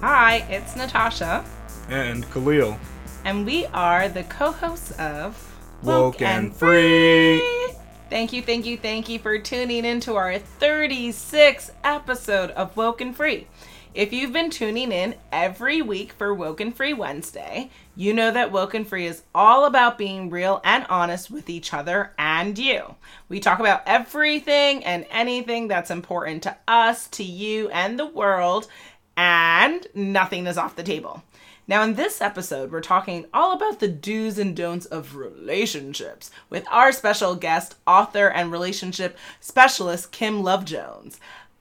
Hi, it's Natasha, and Khalil. and we are the co hosts of Woke and Free. Thank you, thank you, thank you for tuning into our 36th episode of Woke and Free. If you've been tuning in every week for Woke and Free Wednesday, you know that Woke and Free is all about being real and honest with each other and you. We talk about everything and anything that's important to us, to you, and the world, and nothing is off the table. Now, in this episode, we're talking all about the do's and don'ts of relationships with our special guest, author, and relationship specialist, Kim Love Jones.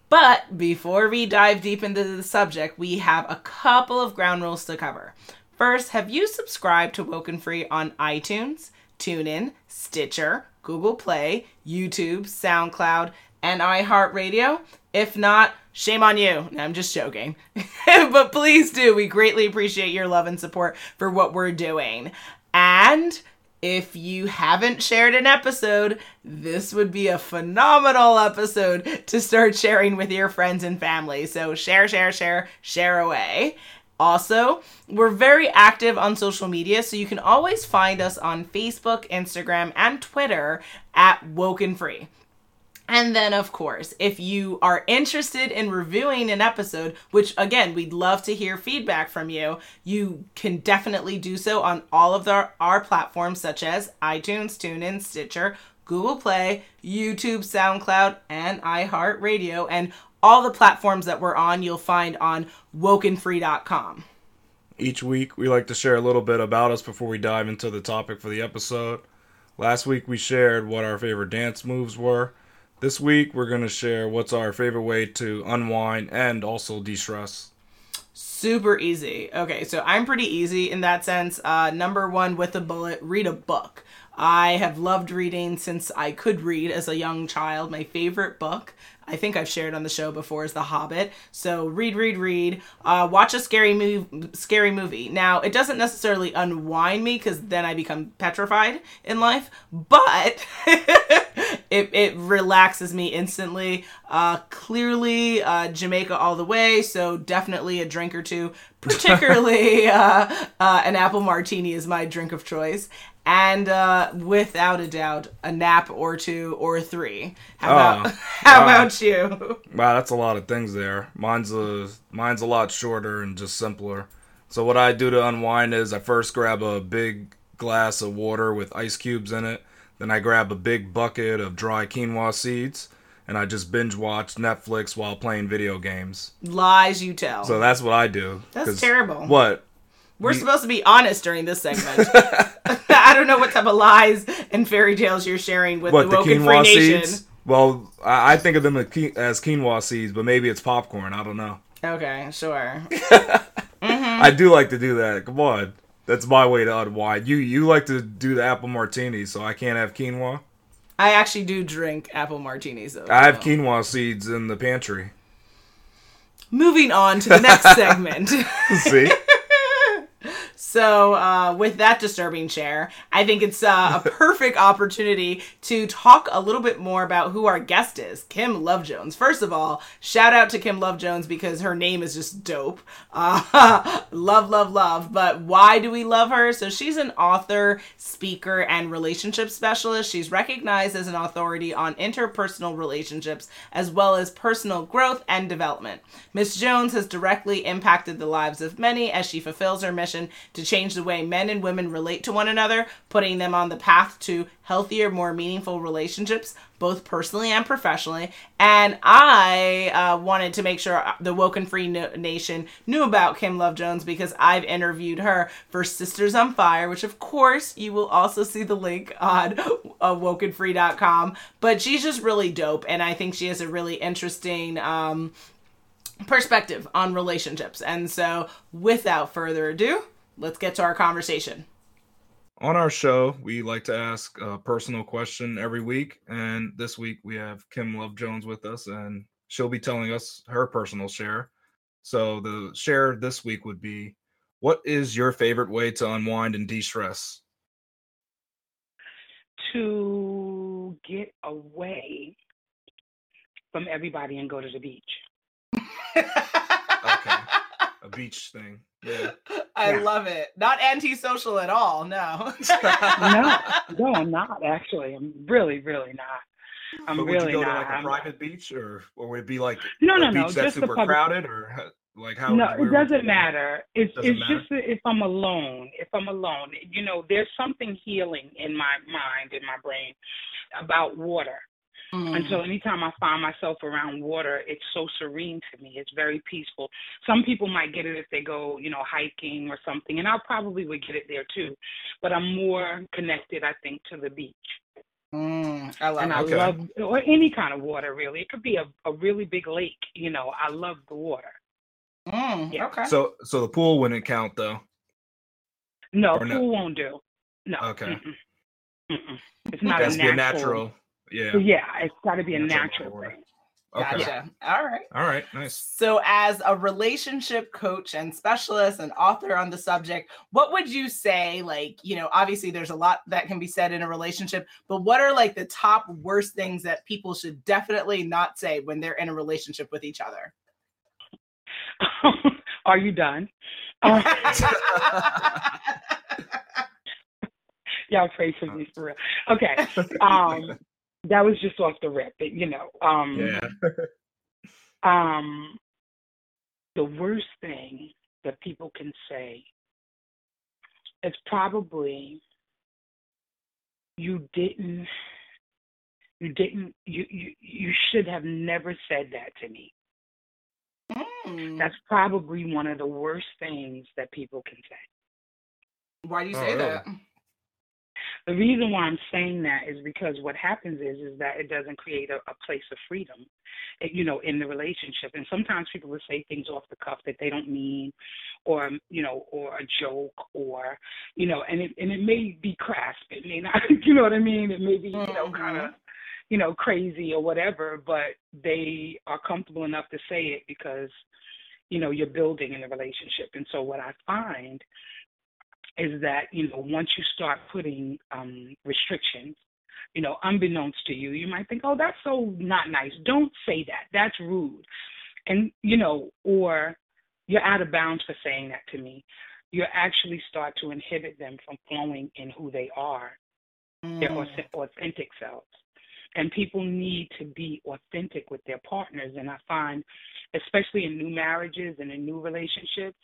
But before we dive deep into the subject, we have a couple of ground rules to cover. First, have you subscribed to Woken Free on iTunes, TuneIn, Stitcher, Google Play, YouTube, SoundCloud, and iHeartRadio? If not, shame on you. No, I'm just joking. but please do. We greatly appreciate your love and support for what we're doing. And if you haven't shared an episode, this would be a phenomenal episode to start sharing with your friends and family. So share, share, share, share away. Also, we're very active on social media, so you can always find us on Facebook, Instagram, and Twitter at Woken Free. And then, of course, if you are interested in reviewing an episode, which again, we'd love to hear feedback from you, you can definitely do so on all of the, our platforms such as iTunes, TuneIn, Stitcher, Google Play, YouTube, SoundCloud, and iHeartRadio. And all the platforms that we're on, you'll find on wokenfree.com. Each week, we like to share a little bit about us before we dive into the topic for the episode. Last week, we shared what our favorite dance moves were. This week, we're going to share what's our favorite way to unwind and also de stress. Super easy. Okay, so I'm pretty easy in that sense. Uh, number one, with a bullet, read a book. I have loved reading since I could read as a young child. My favorite book, I think I've shared on the show before, is The Hobbit. So read, read, read. Uh, watch a scary move, scary movie. Now it doesn't necessarily unwind me because then I become petrified in life, but it it relaxes me instantly. Uh, clearly, uh, Jamaica all the way. So definitely a drink or two. Particularly, uh, uh, an apple martini is my drink of choice and uh, without a doubt, a nap or two or three. How about Oh, how wow. about you? Wow, that's a lot of things there. Mine's a mine's a lot shorter and just simpler. So what I do to unwind is I first grab a big glass of water with ice cubes in it. Then I grab a big bucket of dry quinoa seeds and I just binge watch Netflix while playing video games. Lies you tell. So that's what I do. That's terrible. What? We're supposed to be honest during this segment. I don't know what type of lies and fairy tales you're sharing with What the the Woken Free quinoa Nation. seeds? Well, I I think of them as as quinoa seeds, but maybe it's popcorn. I don't know. Okay, sure. I do like to do that. Come on, that's my way to unwind. You you like to do the apple martini, so I can't have quinoa. I actually do drink apple martinis though. I have so. quinoa seeds in the pantry. Moving on to the next segment. See, So, uh, with that disturbing share, I think it's uh, a perfect opportunity to talk a little bit more about who our guest is, Kim Love Jones. First of all, shout out to Kim Love Jones because her name is just dope. Uh, love, love, love. But why do we love her? So, she's an author, speaker, and relationship specialist. She's recognized as an authority on interpersonal relationships as well as personal growth and development. Miss Jones has directly impacted the lives of many as she fulfills her mission to change the way men and women relate to one another, putting them on the path to healthier, more meaningful relationships, both personally and professionally. And I uh, wanted to make sure the Woken Free no- Nation knew about Kim Love Jones because I've interviewed her for Sisters on Fire, which of course you will also see the link on uh, wokenfree.com. But she's just really dope, and I think she has a really interesting. Um, perspective on relationships. And so, without further ado, let's get to our conversation. on our show, we like to ask a personal question every week, and this week we have Kim Love Jones with us, and she'll be telling us her personal share. So the share this week would be, "What is your favorite way to unwind and de-stress?" to get away from everybody and go to the beach. Okay. a beach thing. Yeah. I Yeah. love it. Not antisocial at all. No. no, no, I'm not actually. I'm really, really not. I'm but would really you go not. to like a I'm- private beach, or or would it be like no, a no, beach no. that's super public. crowded, or uh, like how? no, it doesn't matter. It's Doesn't it's matter? just if I'm alone. If I'm alone, you know, there's something healing in my mind, in my brain, about water. And Mm. so anytime I find myself around water, it's so serene to me. It's very peaceful. Some people might get it if they go, you know, hiking or something, and I probably would get it there too. But I'm more connected, I think, to the beach. Mm, I love and. I Okay. love or any kind of water really. It could be a, a really big lake, you know. I love the water. Mm, Yeah. Okay. So so the pool wouldn't count though. No, Or no? pool won't do. No. Okay. Mm-mm. Mm-mm. It's It not has a to be a natural. natural. Yeah. So, yeah, it's got to be a Natural natural thing. Okay. Gotcha. All right. All right. Nice. So, as a relationship coach and specialist and author on the subject, what would you say? Like, you know, obviously there's a lot that can be said in a relationship, but what are like the top worst things that people should definitely not say when they're in a relationship with each other? Are you done? Uh, y'all pray for me for real. Okay. Um, that was just off the rip, but, you know. Um, yeah. Um, the worst thing that people can say is probably you didn't you didn't you you, you should have never said that to me. Mm. That's probably one of the worst things that people can say. Why do you Oh, say really? The reason why I'm saying that is because what happens is is that it doesn't create a, a place of freedom, eh, you know, in the relationship. And sometimes people will say things off the cuff that they don't mean, or you know, or a joke, or you know, and it and it may be crass. It may not, you know what I mean? It may be you know kind of you know crazy or whatever, but they are comfortable enough to say it because you know you're building in a relationship. And so what I find is that you know once you start putting um, restrictions, you know, unbeknownst to you, you might think, oh, that's so not nice. Don't say that. That's rude, and you know, or you're out of bounds for saying that to me. You actually start to inhibit them from flowing in who they are, their Mm. auth- authentic selves. And people need to be authentic with their partners. And I find, especially in new marriages and in new relationships,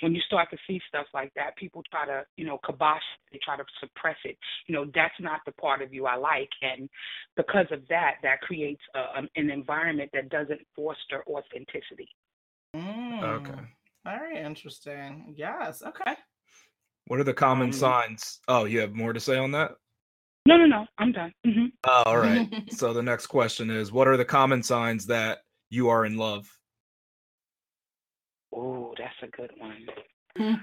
when you start to see stuff like that, people try to, you know, kibosh, they try to suppress it. You know, that's not the part of you I like. And because of that, that creates a, an an environment that doesn't foster authenticity. Mm. Okay. Very interesting. Yes. Okay. What are the common Um, signs? Oh, you have more to say on that? No, no, no, I'm done. hmm Oh, all right. so the next question is what are the common signs that you are in love? Oh, that's a good one.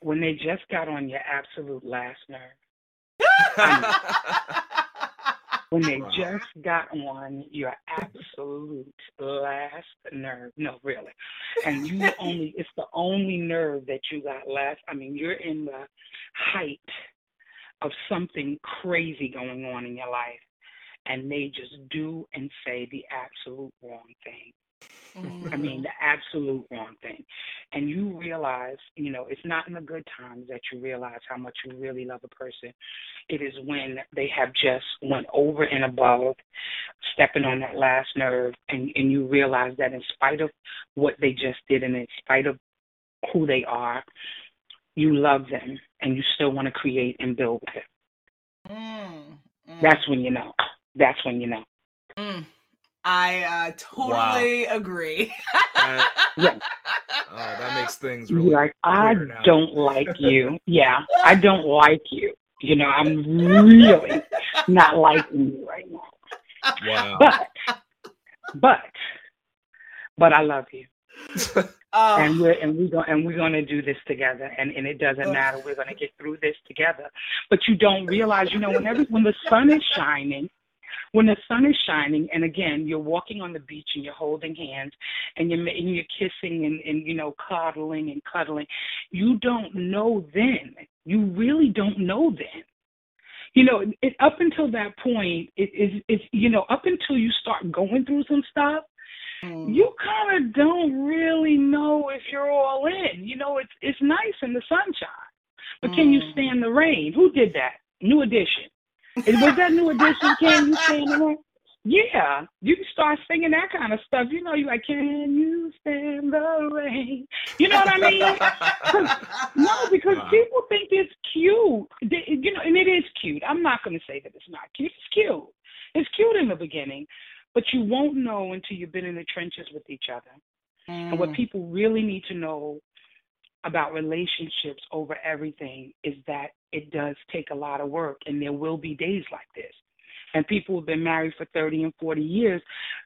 When they just got on your absolute last nerve. when they just got on your absolute last nerve. No, really. And you only it's the only nerve that you got left. I mean, you're in the height of something crazy going on in your life and they just do and say the absolute wrong thing. I mean, the absolute wrong thing. And you realize, you know, it's not in the good times that you realize how much you really love a person. It is when they have just went over and above, stepping on that last nerve, and, and you realize that in spite of what they just did and in spite of who they are, you love them and you still want to create and build with them. Mm, mm, That's when you know. That's when you know. mm. I uh, totally agree. That- Yeah. oh, that makes things You're really like, I now. don't like you. Yeah, I don't like you. You know, I'm really not liking you right now. wow. But, but, but I love you, Oh, and we're and we go and we're gonna do this together. And and it doesn't Ugh. matter. We're gonna get through this together. But you don't realize, you know, whenever when the sun is shining. When the sun is shining, and again, you're walking on the beach and you're holding hands, and you're and you're kissing and, and you know coddling and cuddling, you don't know then. You really don't know then. You know, it, up until that point, it is it's you know up until you start going through some stuff, mm. you kind of don't really know if you're all in. You know, it's it's nice in the sunshine, but mm. can you mm. stand the rain? Who did that? New Edition. Was that New Edition? Can you stand the rain? Yeah, you can start singing that kind of stuff. You know, you like, can you stand the rain? You know what I mean? no, because wow. people think it's cute. They, you know, and it is cute. I'm not going to say that it's not cute. It's cute. It's cute in the beginning, but you won't know until you've been in the trenches with each other. Mm. And what mm. people really need to know about relationships over everything is that it does take a lot of work, and there will be days like this and people who've been married for 30 and 40 years,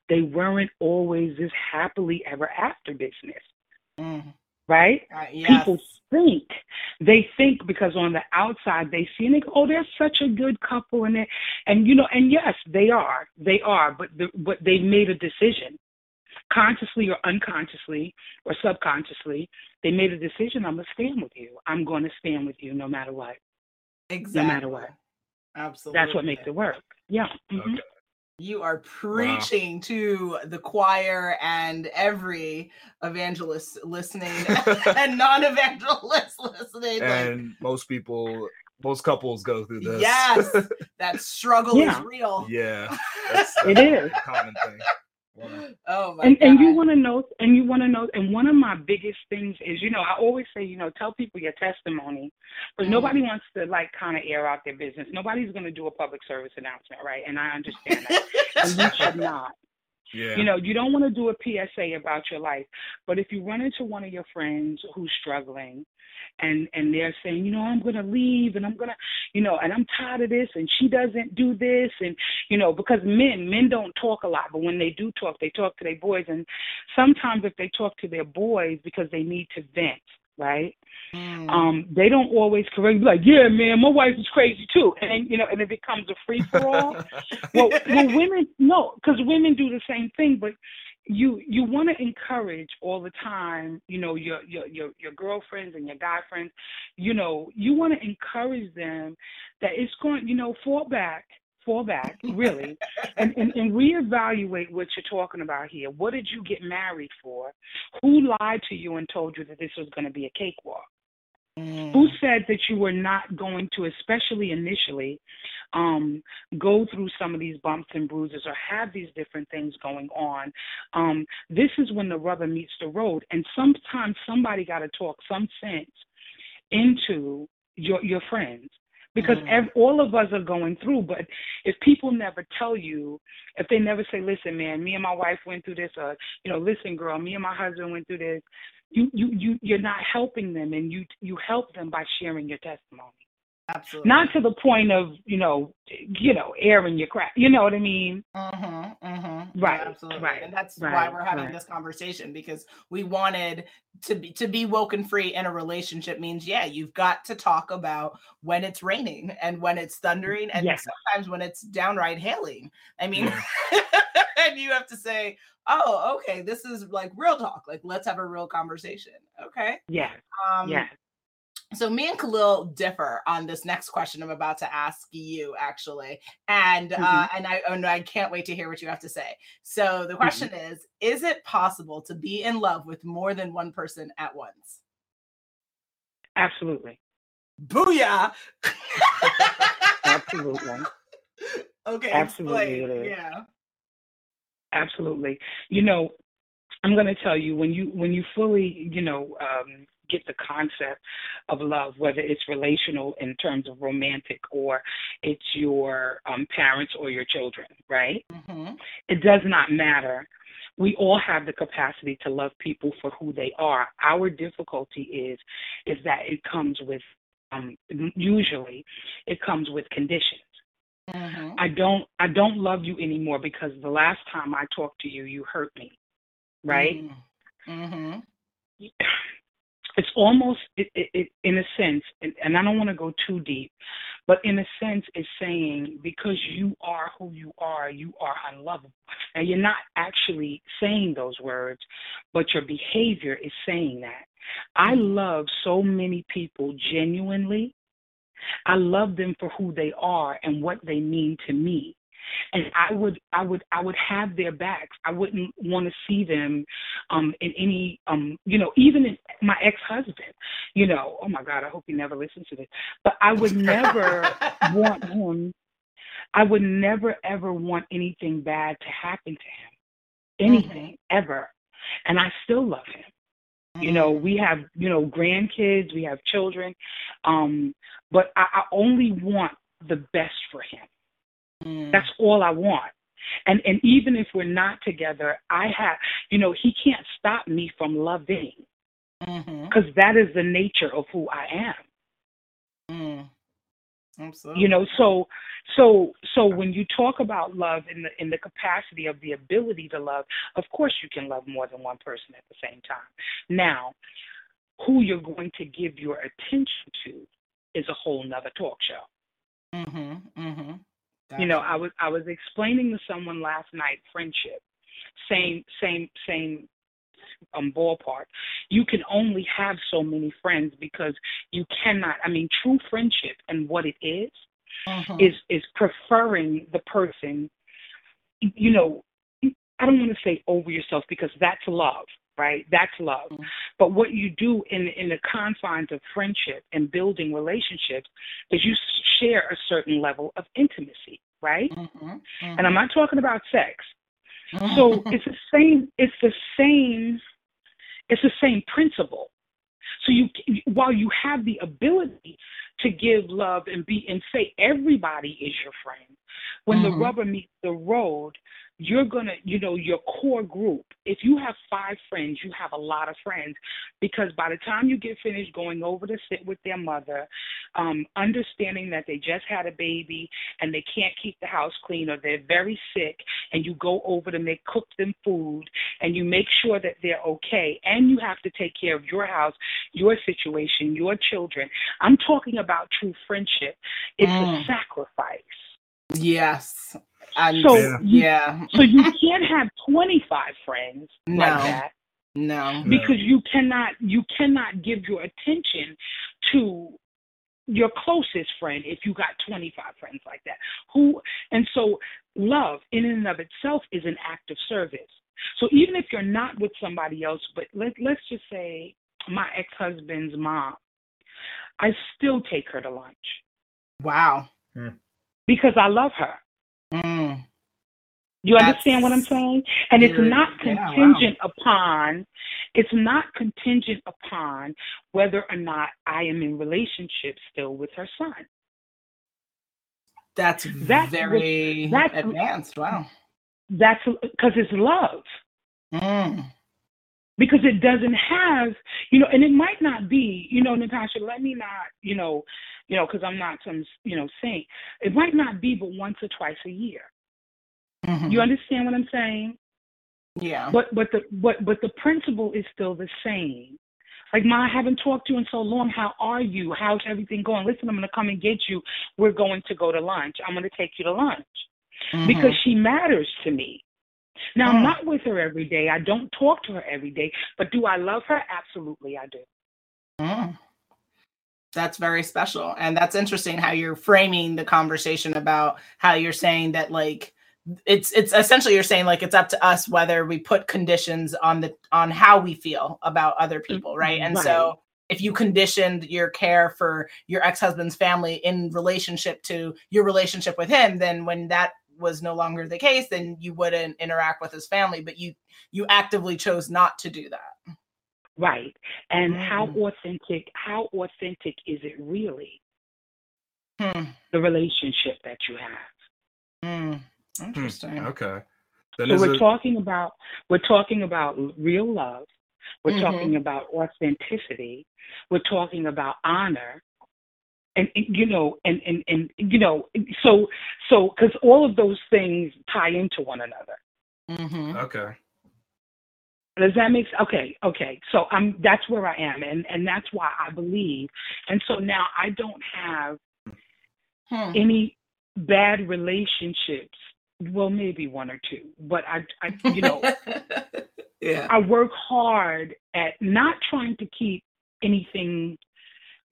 they weren't always this happily ever after business. Mm. Right? Uh, yes. People think they think because on the outside they see and they go, oh, they're such a good couple, and they, and you know, and yes, they are, they are, but the, but they made a decision, consciously or unconsciously or subconsciously, they made a decision. I'm gonna stand with you. I'm going to stand with you no matter what. Exactly. No matter what. Absolutely. That's what makes it work. Yeah. Mm-hmm. Okay. You are preaching wow. to the choir and every evangelist listening and non-evangelist listening. And like, most people, most couples go through this. Yes, that struggle yeah. is real. Yeah, it is common thing. Oh my and, God. and you want to know, and you want to know, and one of my biggest things is, you know, I always say, you know, tell people your testimony, because mm. nobody wants to like kind of air out their business. Nobody's going to do a public service announcement, right? And I understand that, and you should not. Yeah. You know, you don't want to do a PSA about your life, but if you run into one of your friends who's struggling, and and they're saying, you know, I'm gonna leave and I'm gonna, you know, and I'm tired of this and she doesn't do this and you know, because men men don't talk a lot, but when they do talk, they talk to their boys and sometimes if they talk to their boys because they need to vent, right? Mm. Um, they don't always correct like, yeah, man, my wife is crazy too, and you know, and it becomes a free for all. well, well, women no, because women do the same thing, but you you want to encourage all the time you know your your your your girlfriends and your guy friends you know you want to encourage them that it's going you know fall back fall back really and, and and reevaluate what you're talking about here what did you get married for who lied to you and told you that this was going to be a cakewalk Mm. Who said that you were not going to, especially initially, um, go through some of these bumps and bruises or have these different things going on? Um, this is when the rubber meets the road, and sometimes somebody got to talk some sense into your your friends because mm. every, all of us are going through. But if people never tell you, if they never say, "Listen, man, me and my wife went through this," or you know, "Listen, girl, me and my husband went through this," you you you you're not helping them, and you you help them by sharing your testimony. Absolutely. Not to the point of you know you know airing your crap. You know what I mean? Mm-hmm. Mm-hmm. Right. Yeah, absolutely. Right. And that's right, why we're having right. this conversation because we wanted to be to be woken free in a relationship means yeah you've got to talk about when it's raining and when it's thundering and yes. sometimes when it's downright hailing. I mean, and you have to say oh, okay, this is like real talk. Like, let's have a real conversation. Okay. Yeah. Um, yeah. So me and Khalil differ on this next question I'm about to ask you, actually, and uh, mm-hmm. uh, and I and I can't wait to hear what you have to say. So the mm-hmm. question mm-hmm. is: Is it possible to be in love with more than one person at once? Absolutely. Booyah! Absolutely. Okay. Absolutely. Yeah. Absolutely. You know, I'm going to tell you when you when you fully, you know, um, get the concept of love, whether it's relational in terms of romantic or it's your um, parents or your children, right? Mm-hmm. It does not matter. We all have the capacity to love people for who they are. Our difficulty is is that it comes with um, usually it comes with conditions. Mm-hmm. I don't I don't love you anymore because the last time I talked to you, you hurt me. Right? Mm-hmm. It's almost it, it, it, in a sense, and, and I don't want to go too deep, but in a sense, it's saying because you are who you are, you are unlovable. And you're not actually saying those words, but your behavior is saying that. I love so many people genuinely I love them for who they are and what they mean to me. And I would I would I would have their backs. I wouldn't want to see them um in any um you know even in my ex husband. You know, oh my God, I hope he never listens to this. But I would never want him. I would never ever want anything bad to happen to him. Anything mm-hmm. ever, and I still love him. You know, mm-hmm. we have, you know, grandkids, we have children, um, but I, I only want the best for him. Mm. That's all I want. And and even if we're not together, I have you know, he can't stop me from loving. Mm-hmm. Cuz that is the nature of who I am. Mm. Absolutely. You know, so so so when you talk about love in the in the capacity of the ability to love, of course you can love more than one person at the same time. Now, who you're going to give your attention to is a whole nother talk show. Mhm. You know, I was I was explaining to someone last night friendship. Same same same um ballpark. You can only have so many friends because you cannot I mean true friendship and what it is, uh-huh. is is preferring the person you know I don't want to say over yourself because that's love right? That's love. Mm-hmm. But what you do in in the confines of friendship and building relationships is you share a certain level of intimacy, right? Mm-hmm. Mm-hmm. And I'm not talking about sex. So it's the same. It's the same. It's the same principle. So you, while you have the ability to give love and be and say everybody is your friend, when the rubber meets the road, you're going to, you know, your core group, if you have five friends, you have a lot of friends because by the time you get finished going over to sit with their mother, um, understanding that they just had a baby and they can't keep the house clean or they're very sick, and you go over to make cook them food and you make sure that they're okay, and you have to take care of your house, your situation, your children. I'm talking about true friendship. It's mm. a sacrifice. Yes. And so yeah. so you can't have 25 friends no. like that. No. Because you cannot you cannot give your attention to your closest friend if you got 25 friends like that. Who and so love in and of itself is an act of service. So even if you're not with somebody else, but let let's just say my ex-husband's mom, I still take her to lunch. Wow. Hmm. Because I love her. Mm. You understand what I'm saying? And it's not contingent yeah, wow. upon it's not contingent upon whether or not I am in relationship still with her son. That's, that's very that's, advanced. Wow. That's because it's love. Mm. Because it doesn't have, you know, and it might not be, you know, Natasha, let me not, you know, you know, because I'm not some, you know, saint. It might not be but once or twice a year. Mm-hmm. You understand what I'm saying? Yeah. But but the but but the principle is still the same. Like, Ma, I haven't talked to you in so long. How are you? How's everything going? Listen, I'm going to come and get you. We're going to go to lunch. I'm going to take you to lunch mm-hmm. because she matters to me. Now, I'm mm. not with her every day. I don't talk to her every day. But do I love her? Absolutely, I do. Mm that's very special and that's interesting how you're framing the conversation about how you're saying that like it's it's essentially you're saying like it's up to us whether we put conditions on the on how we feel about other people right and right. so if you conditioned your care for your ex-husband's family in relationship to your relationship with him then when that was no longer the case then you wouldn't interact with his family but you you actively chose not to do that Right. And mm. how authentic how authentic is it really? Hmm. The relationship that you have. Mm. Interesting. Hmm. Okay. Then so we're it... talking about we're talking about real love. We're mm-hmm. talking about authenticity. We're talking about honor. And, you know, and, and, and you know, so so because all of those things tie into one another. Mm-hmm. Okay. Does that make sense? Okay, okay. So I'm that's where I am, and and that's why I believe. And so now I don't have hmm. any bad relationships. Well, maybe one or two, but I, I you know, yeah. I work hard at not trying to keep anything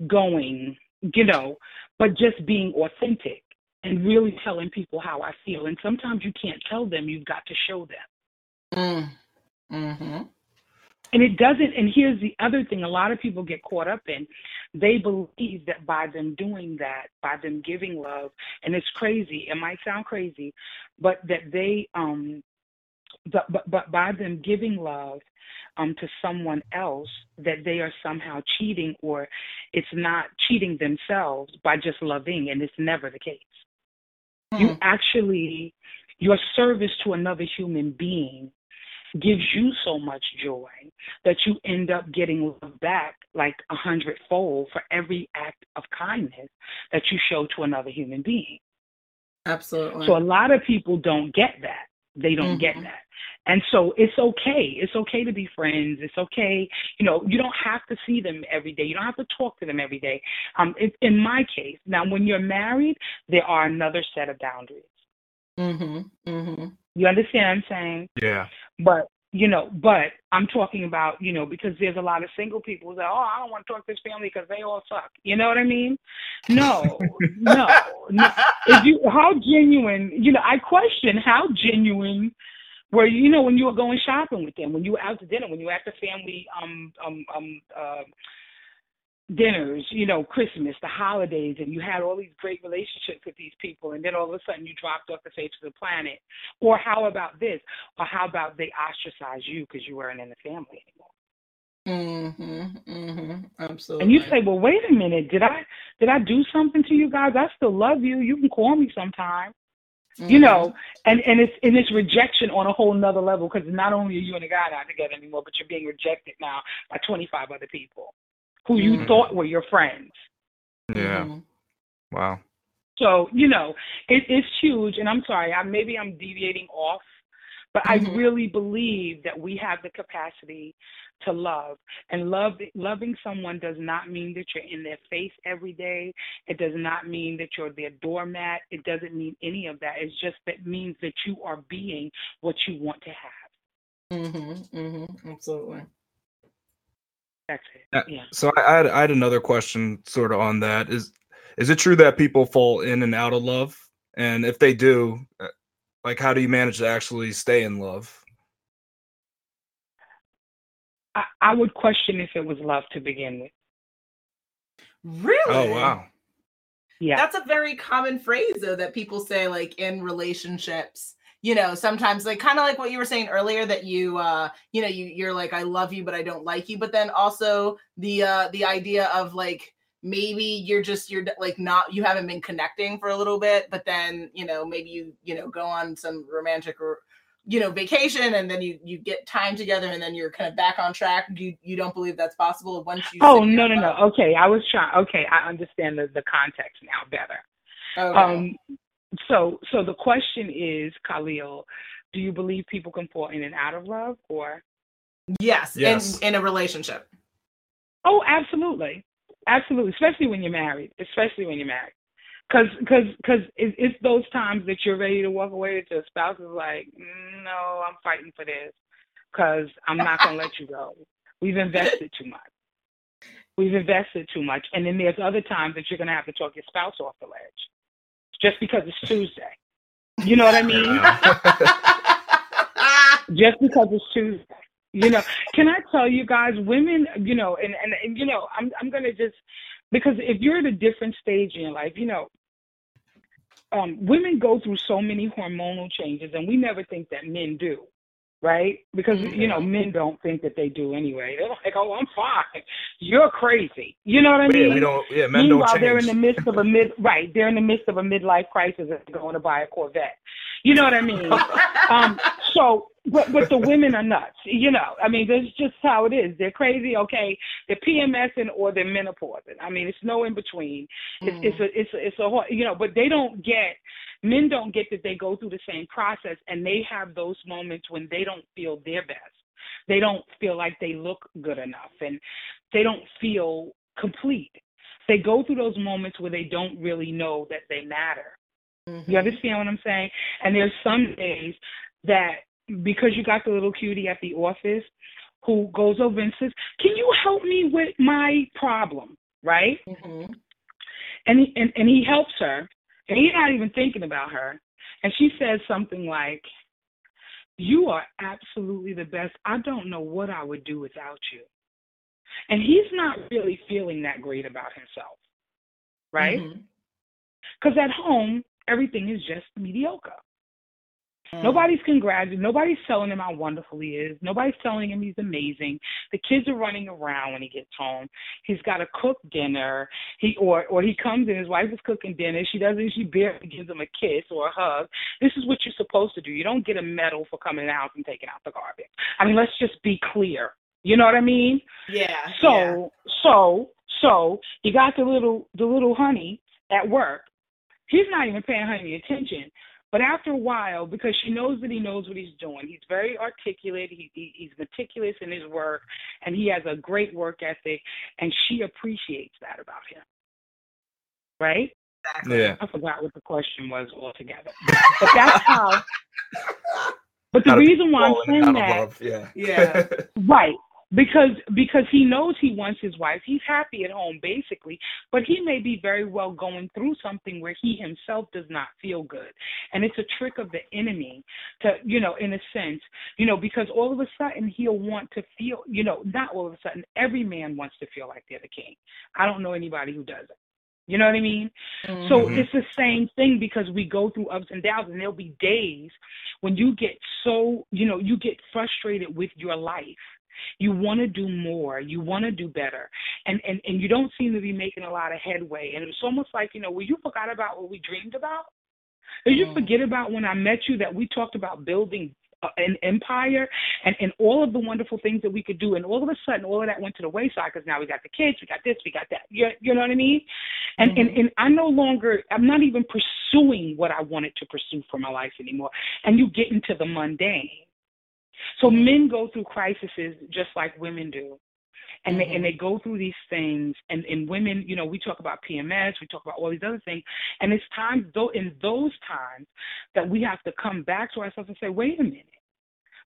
going, you know, but just being authentic and really telling people how I feel. And sometimes you can't tell them, you've got to show them. Mm. Mm-hmm. And it doesn't, and here's the other thing a lot of people get caught up in. They believe that by them doing that, by them giving love, and it's crazy, it might sound crazy, but that they, um, but, but, but by them giving love um, to someone else, that they are somehow cheating or it's not cheating themselves by just loving, and it's never the case. You Mm. actually, your service to another human being gives you so much joy that you end up getting love back like a hundredfold for every act of kindness that you show to another human being. Absolutely. So a lot of people don't get that. They don't get Mhm. that. And so it's okay. It's okay to be friends. It's okay. You know, you don't have to see them every day. You don't have to talk to them every day. Um, in, in my case, now when you're married, there are another set of boundaries. mm-hmm. Mm-hmm. You understand what I'm saying? Yeah. But you know, but I'm talking about you know because there's a lot of single people that, oh, I don't want to talk to this family because they all suck. You know what I mean? No, no, no. If you how genuine? You know, I question how genuine were you know when you were going shopping with them, when you were out to dinner, when you were at the family um um um uh, dinners, you know, Christmas, the holidays, and you had all these great relationships with these people, and then all of a sudden you dropped off the face of the planet. Or how about this? Or how about they ostracize you because you weren't in the family anymore? Mm-hmm. Mm-hmm. Absolutely. And you say, well, wait a minute, did I did I do something to you guys? I still love you. You can call me sometime. You know, and and it's and it's rejection on a whole nother level because not only are you and the guy not together anymore, but you're being rejected now by 25 other people who you Mhm. thought were your friends. Yeah. Mhm. Wow. So you know, it, it's huge. And I'm sorry, I maybe I'm deviating off, but I Mhm. really believe that we have the capacity to love. And love loving someone does not mean that you're in their face every day. It does not mean that you're their doormat. It doesn't mean any of that. It's just that means that you are being what you want to have. Mm-hmm. Mm-hmm. Absolutely. That's it. Uh, Yeah. So I, I had I had another question sort of on that. Is is it true that people fall in and out of love? And if they do, uh, like how do you manage to actually stay in love? I, I would question if it was love to begin with. Really? Oh wow. Yeah. That's a very common phrase though that people say like in relationships. You know, sometimes like kind of like what you were saying earlier that you uh you know, you you're like I love you but I don't like you, but then also the uh the idea of like maybe you're just you're like not you haven't been connecting for a little bit, but then, you know, maybe you you know go on some romantic or you know vacation and then you you get time together and then you're kind of back on track. You you don't believe that's possible once you Oh no no love? no. Okay, I was trying. Okay, I understand the the context now better. Okay. Um, so so the question is, Khalil, do you believe people can fall in and out of love, or? yes, Yes. in in a relationship. Oh, absolutely, absolutely. Especially when you're married. Especially when you're married. Cause, cause, cause it, it's those times that you're ready to walk away that your spouse is like, no, I'm fighting for this, cause I'm not gonna let you go. We've invested too much. We've invested too much, and then there's other times that you're gonna have to talk your spouse off the ledge, just because it's Tuesday. You know what I mean? just because it's Tuesday. You know, can I tell you guys, women, you know, and, and, and you know, I'm I'm gonna just because if you're at a different stage in your life, you know, um, women go through so many hormonal changes, and we never think that men do, right? Because you know, men don't think that they do anyway. They're like, "Oh, I'm fine. You're crazy." You know what I mean? yeah, we don't. Yeah, men don't Meanwhile, change. they're in the midst of a mid right. They're in the midst of a midlife crisis and going to buy a Corvette. You know what I mean? um, so, but but the women are nuts. You know, I mean, that's just how it is. They're crazy. Okay, they're PMSing or they're menopausing. I mean, it's no in between. It's it's a it's a, it's a you know, but they don't get men don't get that they go through the same process and they have those moments when they don't feel their best. They don't feel like they look good enough and they don't feel complete. They go through those moments where they don't really know that they matter. Mm-hmm. You understand what I'm saying? And there's some days that because you got the little cutie at the office who goes over and says, "Can you help me with my problem?" Right? Mhm. And he, and and he helps her, and he's not even thinking about her. And she says something like, You are absolutely the best. I don't know what I would do without you. And he's not really feeling that great about himself, right? Because mm-hmm. at home, everything is just mediocre. Mm. Nobody's congratulating. Nobody's telling him how wonderful he is. Nobody's telling him he's amazing. The kids are running around when he gets home. He's got to cook dinner. He or or he comes in. His wife is cooking dinner. She doesn't. She barely gives him a kiss or a hug. This is what you're supposed to do. You don't get a medal for coming out and taking out the garbage. I mean, let's just be clear. You know what I mean? Yeah. So yeah. so so you got the little the little honey at work. He's not even paying honey attention. But after a while, because she knows that he knows what he's doing, he's very articulate. He, he he's meticulous in his work, and he has a great work ethic, and she appreciates that about him. Right? Exactly. Yeah. I forgot what the question was altogether. But that's how. But the reason why I'm saying that, yeah, yeah, right, because because he knows he wants his wife. He's happy at home basically, but he may be very well going through something where he himself does not feel good. And it's a trick of the enemy to, you know, in a sense, you know, because all of a sudden he'll want to feel, you know, not all of a sudden every man wants to feel like they're the king. I don't know anybody who doesn't. You know what I mean? Mm-hmm. So it's the same thing because we go through ups and downs, and there'll be days when you get so, you know, you get frustrated with your life. You want to do more. You want to do better, and and and you don't seem to be making a lot of headway. And it's almost like you know, well, you forgot about what we dreamed about. Did you mm-hmm. forget about when I met you that we talked about building an empire and, and all of the wonderful things that we could do. And all of a sudden, all of that went to the wayside because now we got the kids, we got this, we got that. You, you know what I mean? And, mm-hmm. and and I'm no longer, I'm not even pursuing what I wanted to pursue for my life anymore. And you get into the mundane. So men go through crises just like women do and they mm-hmm. and they go through these things and and women you know we talk about pms we talk about all these other things and it's times though in those times that we have to come back to ourselves and say wait a minute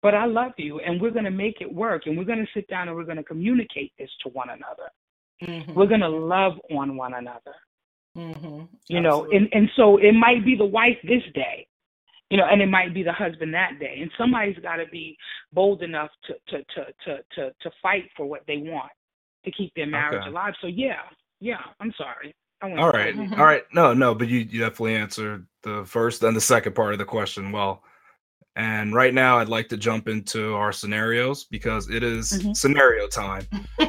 but I love you, and we're going to make it work, and we're going to sit down and we're going to communicate this to one another. Mm-hmm. We're going to love on one another. Mm-hmm. You know, and and so it might be the wife this day, you know, and it might be the husband that day, and somebody's got to be bold enough to to to to to to fight for what they want to keep their marriage okay. alive. So yeah, yeah, I'm sorry. All right, all right, no, no, but you, you definitely answered the first and the second part of the question well. And right now, I'd like to jump into our scenarios because it is mm-hmm. scenario time.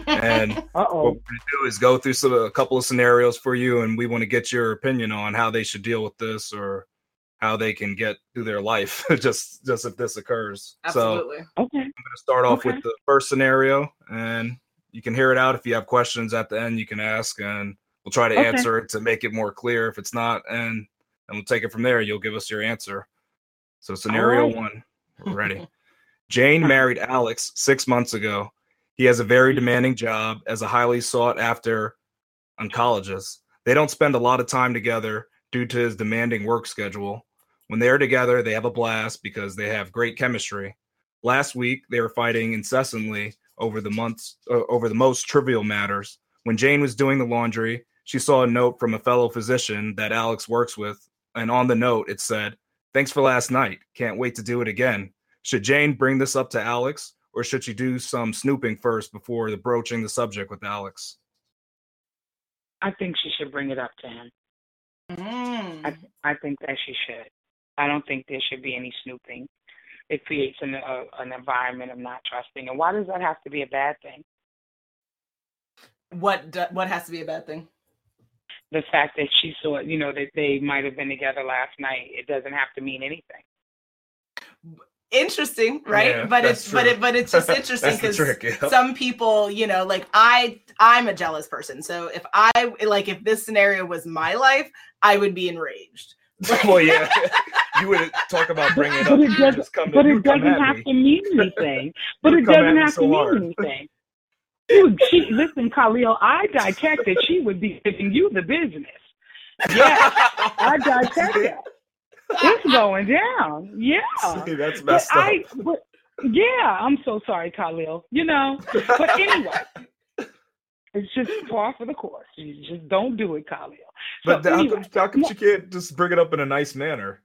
and Uh-oh. what we're going to do is go through some, a couple of scenarios for you, and we want to get your opinion on how they should deal with this or how they can get through their life just just if this occurs. Absolutely. So okay. I'm going to start off okay. with the first scenario, and you can hear it out. If you have questions at the end, you can ask, and we'll try to okay. answer it to make it more clear. If it's not, and and we'll take it from there. You'll give us your answer. So scenario right. one, we're ready. Jane married Alex six months ago. He has a very mm. demanding job as a highly sought after oncologist. They don't spend a lot of time together due to his demanding work schedule. When they are together, they have a blast because they have great chemistry. Last week, they were fighting incessantly over the months uh, over the most trivial matters. When Jane was doing the laundry, she saw a note from a fellow physician that Alex works with, and on the note it said, Thanks for last night. Can't wait to do it again. Should Jane bring this up to Alex, or should she do some snooping first before the broaching the subject with Alex? I think she should bring it up to him. Mm. I, I think that she should. I don't think there should be any snooping. It creates an, a, an environment of not trusting. And why does that have to be a bad thing? What do, what has to be a bad thing? the fact that she saw, you know, that they might have been together last night, it doesn't have to mean anything. Interesting, right? Yeah, but it's true. but it but it's just interesting because yep. some people, you know, like I I'm a jealous person. So if I like if this scenario was my life, I would be enraged. well, yeah, you would talk about bringing it but up. It doesn't, but it doesn't have me. to mean anything. But it doesn't have so to mean hard. anything. Dude, she listen, Khalil. I detect that she would be giving you the business. Yeah, I detect that. It's going down. Yeah, See, that's messed but up. I, but, yeah, I'm so sorry, Khalil. You know, but anyway, It's just par for the course. You just don't do it, Khalil. But so, how, anyway, come, how come you can't just bring it up in a nice manner?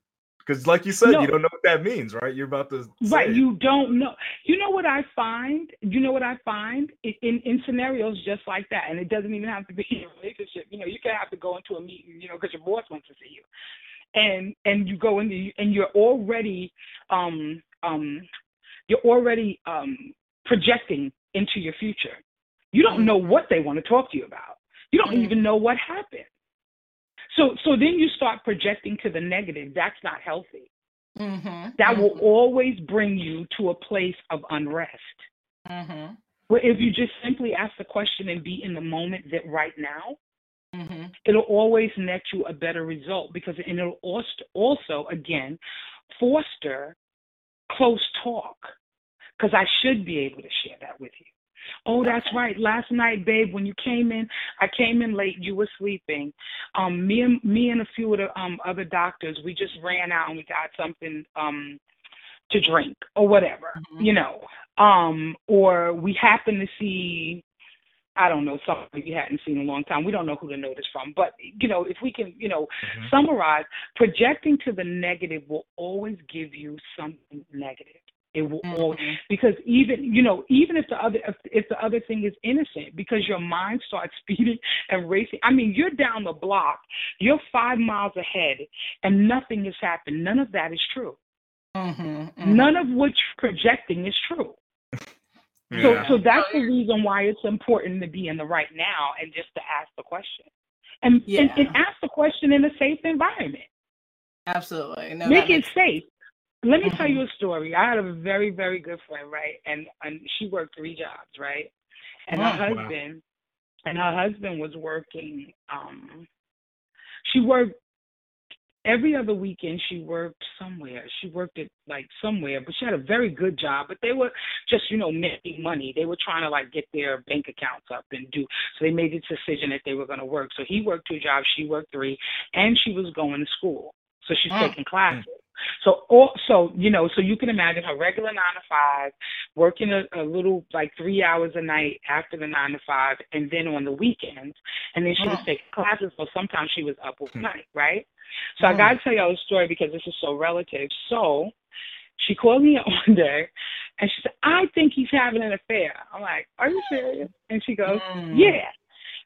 Because, like you said, no. you don't know what that means, right? You're about to right. You don't know. You know what I find? You know what I find in in scenarios just like that, and it doesn't even have to be in a relationship. You know, you can have to go into a meeting, you know, because your boss wants to see you, and and you go in the, and you're already um um you're already um projecting into your future. You don't know what they want to talk to you about. You don't mm-hmm. even know what happened. So so then you start projecting to the negative. That's not healthy. Mm-hmm. That mm-hmm. will always bring you to a place of unrest. Mm-hmm. Where if you just simply ask the question and be in the moment that right now, mm-hmm. it'll always net you a better result because and it'll also, also again foster close talk because I should be able to share that with you. Oh, that's right. Last night, babe, when you came in, I came in late. You were sleeping. Um, me and me and a few of the um other doctors, we just ran out and we got something um to drink or whatever, mm-hmm. you know. Um, or we happened to see I don't know, something we hadn't seen in a long time. We don't know who to know this from. But, you know, if we can, you know, mm-hmm. summarize, projecting to the negative will always give you something negative. It will mm-hmm. always, because even you know even if the other if, if the other thing is innocent because your mind starts speeding and racing. I mean you're down the block, you're five miles ahead, and nothing has happened. None of that is true. Mm-hmm, mm-hmm. None of which projecting is true. Yeah. So so that's the reason why it's important to be in the right now and just to ask the question. And, yeah. and, and ask the question in a safe environment. Absolutely. No, Make it safe. Let me mm-hmm. tell you a story. I had a very, very good friend, right? And and she worked three jobs, right? And oh, her husband wow. and her husband was working um she worked every other weekend she worked somewhere. She worked at like somewhere, but she had a very good job. But they were just, you know, making money. They were trying to like get their bank accounts up and do. So they made the decision that they were going to work. So he worked two jobs, she worked three, and she was going to school. So she's mm. taking classes. So, also, you know, so you can imagine her regular nine to five, working a, a little like three hours a night after the nine to five, and then on the weekends, and then she was taking classes. So sometimes she was up all hmm. night, right? So I got to tell y'all a story because this is so relative. So she called me up one day, and she said, "I think he's having an affair." I'm like, "Are you serious?" And she goes, mm. "Yeah."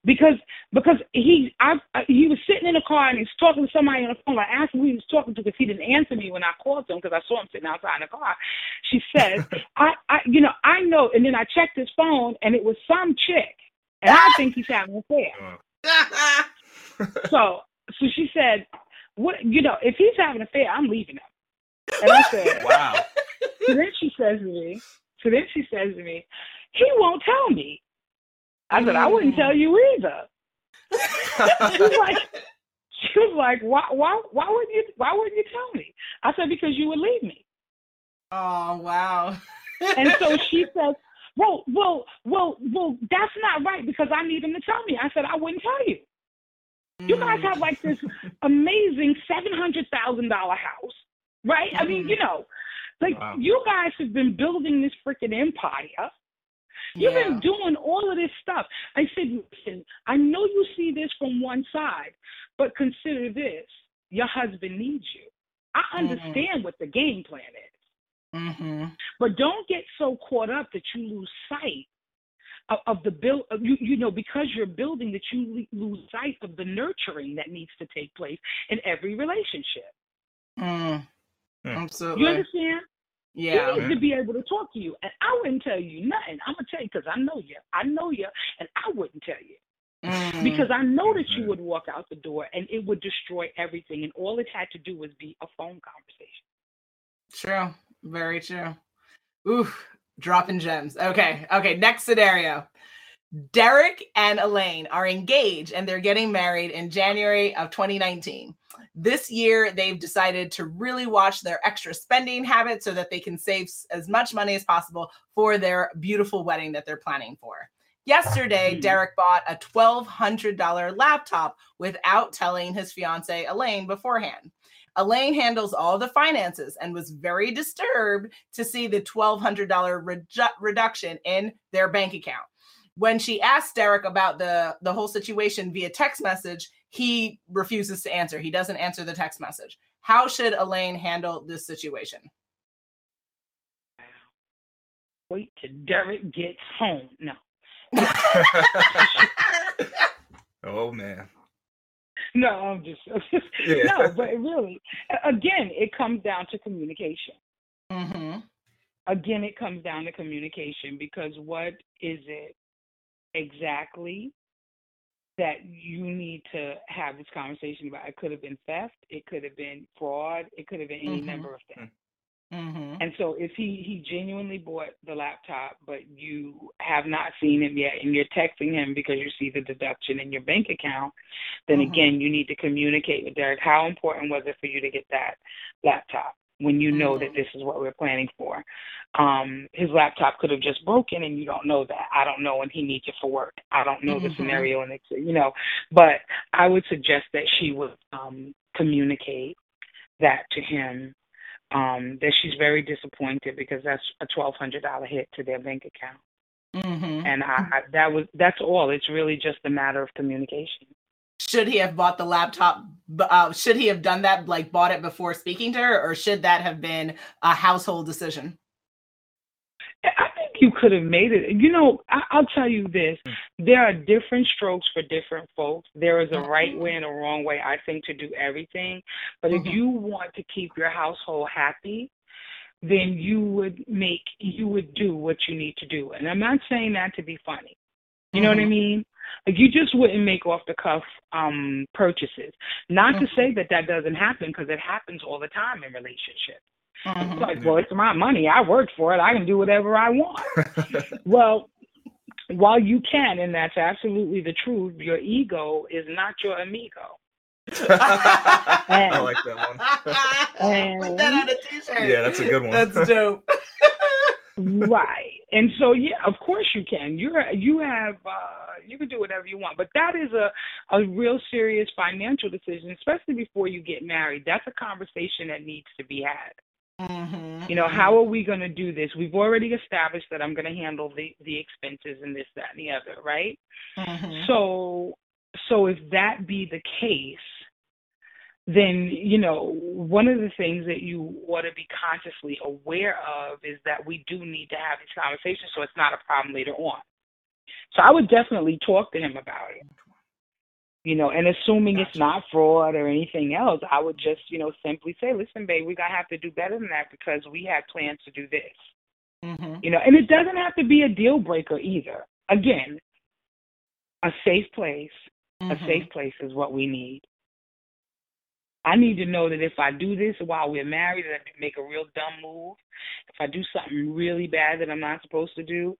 Because because he I, I he was sitting in the car and he's talking to somebody on the phone. I asked him who he was talking to because he didn't answer me when I called him because I saw him sitting outside in the car. She says, I I you know I know, and then I checked his phone and it was some chick, and I think he's having an affair. so so she said, what you know if he's having an affair, I'm leaving him. And I said, wow. So then she says to me, so then she says to me, he won't tell me. I said, I wouldn't tell you either. she was like, she was like, why, why, why wouldn't you, why wouldn't you tell me? I said, because you would leave me. Oh wow. and so she says, well, well, well, well, that's not right because I need him to tell me. I said, I wouldn't tell you. You guys have like this mm. amazing seven hundred thousand dollar house, right? I mean, mm. you know, like wow. you guys have been building this freaking empire You've yeah. been doing all of this stuff. I said, listen, I know you see this from one side, but consider this. Your husband needs you. I mm-hmm. understand mm-hmm. what the game plan is. Mm-hmm. But don't get so caught up that you lose sight of, of the build. Of you, you know, because you're building, that you lose sight of the nurturing that needs to take place in every relationship. Mm. Absolutely. You understand? Yeah. He needs to be able to talk to you. And I wouldn't tell you nothing. I'm going to tell you because I know you. I know you, and I wouldn't tell you. Mm. Because I know that you would walk out the door and it would destroy everything. And all it had to do was be a phone conversation. True. Very true. Ooh, dropping gems. Okay. Okay. Next scenario. Derek and Elaine are engaged and they're getting married in January of 2019. This year, they've decided to really watch their extra spending habits so that they can save as much money as possible for their beautiful wedding that they're planning for. Yesterday, hmm. Derek bought a $1,200 laptop without telling his fiance Elaine beforehand. Elaine handles all the finances and was very disturbed to see the $1,200 redu- reduction in their bank account. when she asked Derek about the the whole situation via text message, he refuses to answer. He doesn't answer the text message. How should Elaine handle this situation? Wait till Derek gets home. No. oh man. No, I'm just yeah. no, but really, again, it comes down to communication. Mm-hmm. Again, it comes down to communication because what is it exactly that you need to have this conversation about? It could have been theft, it could have been fraud, it could have been any mm-hmm. number of things. Mm-hmm. And so, if he he genuinely bought the laptop, but you have not seen him yet, and you're texting him because you see the deduction in your bank account, then mm-hmm. again, you need to communicate with Derek. How important was it for you to get that laptop when you know mm-hmm. that this is what we're planning for? Um, his laptop could have just broken, and you don't know that. I don't know, and he needs it for work. I don't know the mm-hmm. scenario, and it's you know. But I would suggest that she would um, communicate that to him um, that she's very disappointed because that's a twelve hundred dollar hit to their bank account. Mm-hmm. And I, I, that was that's all. It's really just a matter of communication. Should he have bought the laptop? Uh, should he have done that, like bought it before speaking to her, or should that have been a household decision? I think you could have made it. You know, I, will tell you this: hmm. there are different strokes for different folks. There is a mm-hmm. right way and a wrong way, I think, to do everything. But mm-hmm. if you want to keep your household happy, then you would make you would do what you need to do. And I'm not saying that to be funny. You know mm-hmm. what I mm-hmm. mean? Like you just wouldn't make off the cuff um purchases. Not to mm-hmm. say that that doesn't happen because it happens all the time in relationships. Mm-hmm. It's like, well, it's my money. I worked for it. I can do whatever I want. well, while you can, and that's absolutely the truth, your ego is not your amigo. and, I like that one. and, Put that on a t-shirt. Yeah, that's a good one. That's dope. Right. And so yeah, of course you can. You're you have uh you can do whatever you want. But that is a a real serious financial decision, especially before you get married. That's a conversation that needs to be had. Mm-hmm. You know, how are we going to do this? We've already established that I'm going to handle the the expenses and this, that, and the other, right? Mm-hmm. So, so if that be the case, then you know one of the things that you want to be consciously aware of is that we do need to have these conversations, so it's not a problem later on. So I would definitely talk to him about it you know, and assuming gotcha. it's not fraud or anything else, I would just, you know, simply say, listen, babe, we're going to have to do better than that because we had plans to do this. Mm-hmm. You know, and it doesn't have to be a deal breaker either. Again, a safe place, mm-hmm. a safe place is what we need. I need to know that if I do this while we're married, that I make a real dumb move, if I do something really bad that I'm not supposed to do,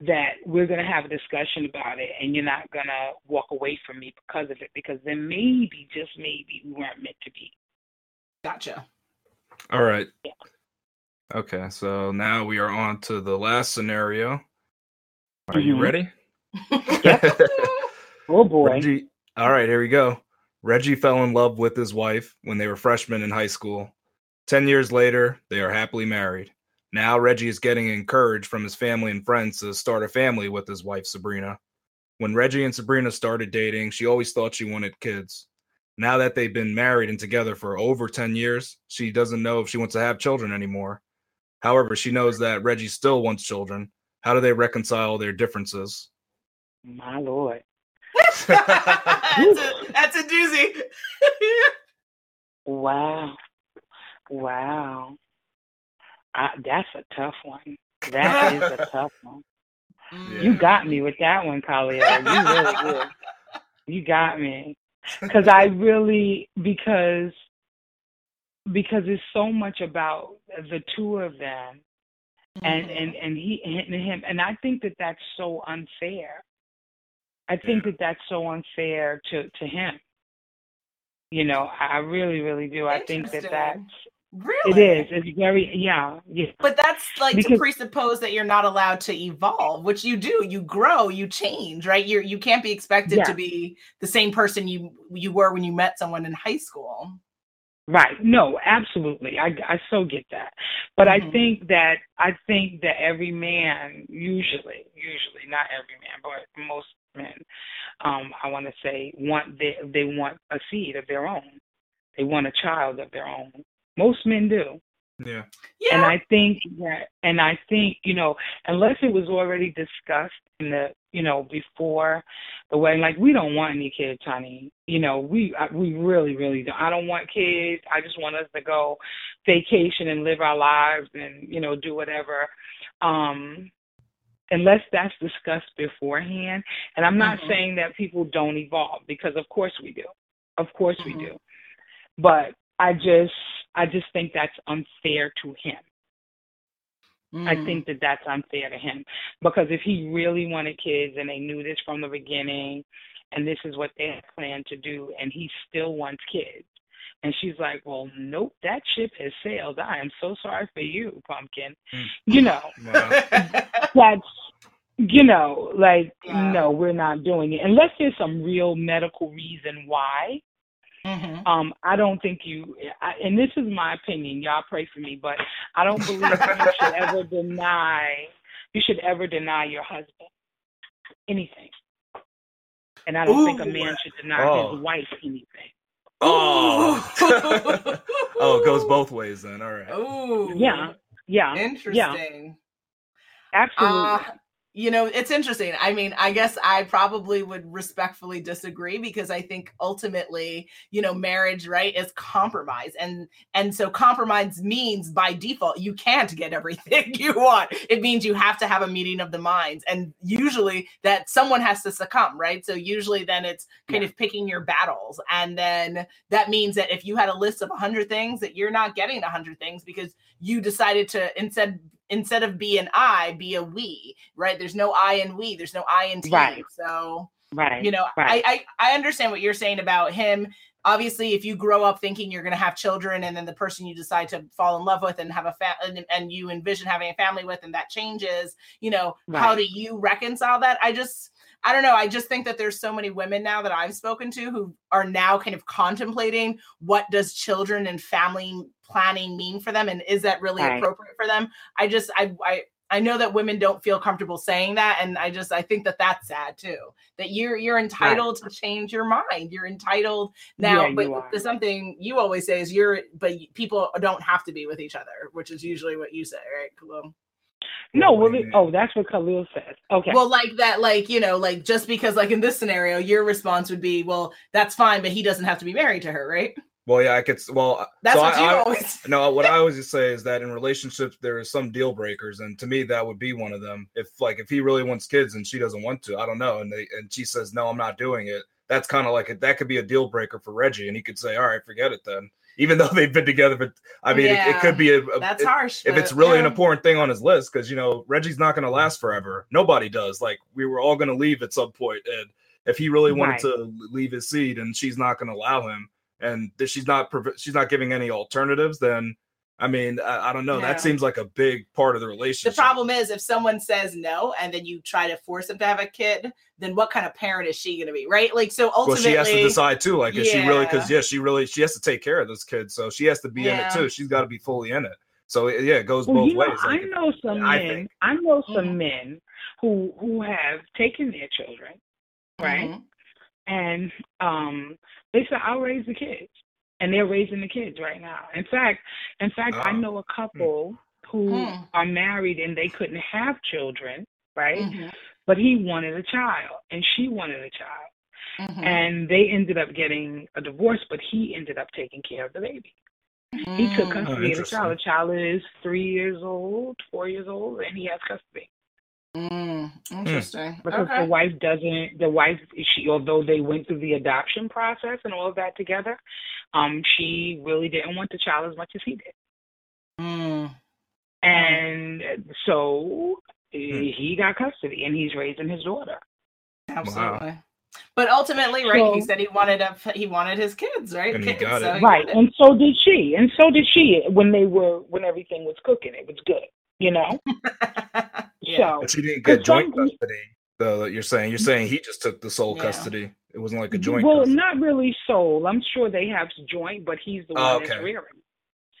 that we're going to have a discussion about it and you're not going to walk away from me because of it because then maybe just maybe we weren't meant to be. Gotcha. All right. Yeah. okay so now we are on to the last scenario. Are mm-hmm. you ready oh boy. reggie all right here we go reggie fell in love with his wife when they were freshmen in high school 10 years later they are happily married now Reggie is getting encouraged from his family and friends to start a family with his wife Sabrina. When Reggie and Sabrina started dating, she always thought she wanted kids. Now that they've been married and together for over 10 years, she doesn't know if she wants to have children anymore. However, she knows that Reggie still wants children. How do they reconcile their differences? My lord. that's, a, that's a doozy. wow. Wow. I, that's a tough one. That is a tough one. Yeah. You got me with that one, Kalia. You really did. You got me. Because I really because because it's so much about the two of them, and mm-hmm. and and he and him, and I think that that's so unfair. I think yeah. that that's so unfair to to him. You know, I really, really do. I think that that's Really? It is. It's very yeah, yeah. But that's like because, to presuppose that you're not allowed to evolve, which you do. You grow, you change, right? You're you can't be expected yeah. to be the same person you you were when you met someone in high school. Right. No, absolutely. I, I so get that. But Mhm. I think that I think that every man usually, usually not every man, but most men, um, I want to say want they they want a seed of their own. They want a child of their own. Most men do. Yeah. Yeah. And I think that, and I think, you know, unless it was already discussed in the, you know, before the wedding, like we don't want any kids, honey. You know, we I- we really, really don't. I don't want kids. I just want us to go vacation and live our lives and you know do whatever. Um, unless that's discussed beforehand, and I'm not Mhm. saying that people don't evolve because of course we do, of course Mhm. we do, but I just I just think that's unfair to him. I Mm. think that that's unfair to him because if he really wanted kids and they knew this from the beginning and this is what they had planned to do and he still wants kids and she's like well nope that ship has sailed i am so sorry for you pumpkin Mm. you know Wow. that's you know like Yeah. no we're not doing it unless there's some real medical reason why Mhm. um, I don't think you, I, and this is my opinion. Y'all pray for me, but I don't believe you should ever deny. You should ever deny your husband anything, and I don't think a man should deny Oh. his wife anything. Oh. Oh, it goes both ways then. All right. Ooh. Yeah, yeah, Interesting. absolutely. Uh, you know, it's interesting. I mean, I guess I probably would respectfully disagree because I think ultimately, you know, marriage, right, is compromise. And and so compromise means by default you can't get everything you want. It means you have to have a meeting of the minds. And usually that someone has to succumb, right? So usually then it's kind of picking your battles. And then that means that if you had a list of 100 things that you're not getting 100 things because you decided to instead instead of be an I, be a we, right? There's no I and we, there's no I and T. Right. So, right. you know, right. I, I I understand what you're saying about him. Obviously, if you grow up thinking you're going to have children and then the person you decide to fall in love with and have a fa- and, and you envision having a family with and that changes, you know, how do you reconcile that? I just I don't know. I just think that there's so many women now that I've spoken to who are now kind of contemplating what does children and family planning mean for them and is that really Right. appropriate for them? I just I I I know that women don't feel comfortable saying that and I just I think that that's sad too. That you're you're entitled to change your mind. You're entitled now Yeah, but you something you always say is you're but people don't have to be with each other, which is usually what you say, right? Khalil? No, What well, it, oh, that's what Khalil says. Okay. Well, like that, like, you know, like just because, like in this scenario, your response would be, well, that's fine, but he doesn't have to be married to her, right? Well, yeah, I could. Well, That's so what I, you I- always. No, what I always just say is that in relationships there are some deal breakers, and to me that would be one of them. If like if he really wants kids and she doesn't want to, I don't know, and they and she says no, I'm not doing it. That's kind of like a, that could be a deal breaker for Reggie, and he could say, all right, forget it then. Even though they've been together, but I mean, it, it could be a, a- That's it- harsh. if it's really an important thing on his list, because you know Reggie's not going to last forever. Nobody does. Like we were all going to leave at some point, and if he really wanted Right. to leave his seed, and she's not going to allow him, and she's not she's not giving any alternatives, then I mean, I, I don't know. Yeah. That seems like a big part of the relationship. The problem is, if someone says no and then you try to force them to have a kid, then what kind of parent is she going to be, right? Like, so well, ultimately, she has to decide too. Like, is she really? Because Yeah. yeah, she really she has to take care of this kid, so she has to be in it too. She's got to be fully in it. So yeah, it goes Well, both you know, ways. I know some I men. think. I know some Mhm. men who who have taken their children, right? Mhm. and um they said I'll raise the kids, and they're raising the kids right now. In fact, in fact, I Oh. know a couple who Hmm. are married and they couldn't have children, right? Mhm. But he wanted a child, and she wanted a child, Mhm. and they ended up getting a divorce. But he ended up taking care of the baby. He took Mm. custody of the Oh, child. The child is three years old, four years old, and he has custody. Mm. Interesting. because Okay. the wife doesn't the wife she although they went through the adoption process and all of that together um she really didn't want the child as much as he did Mm. and so Hmm. eh, he got custody and he's raising his daughter Absolutely. But ultimately, right? he said he wanted a he wanted his kids, right? And he kids, it. so he right got and so did she and so did she when they were when everything was cooking it was good you know yeah. so but she didn't get joint some- custody. The you're saying you're saying he just took the sole Yeah. custody. It wasn't like a joint. Well, custody. not really sole. I'm sure they have joint, but he's the one Oh, that's okay. rearing.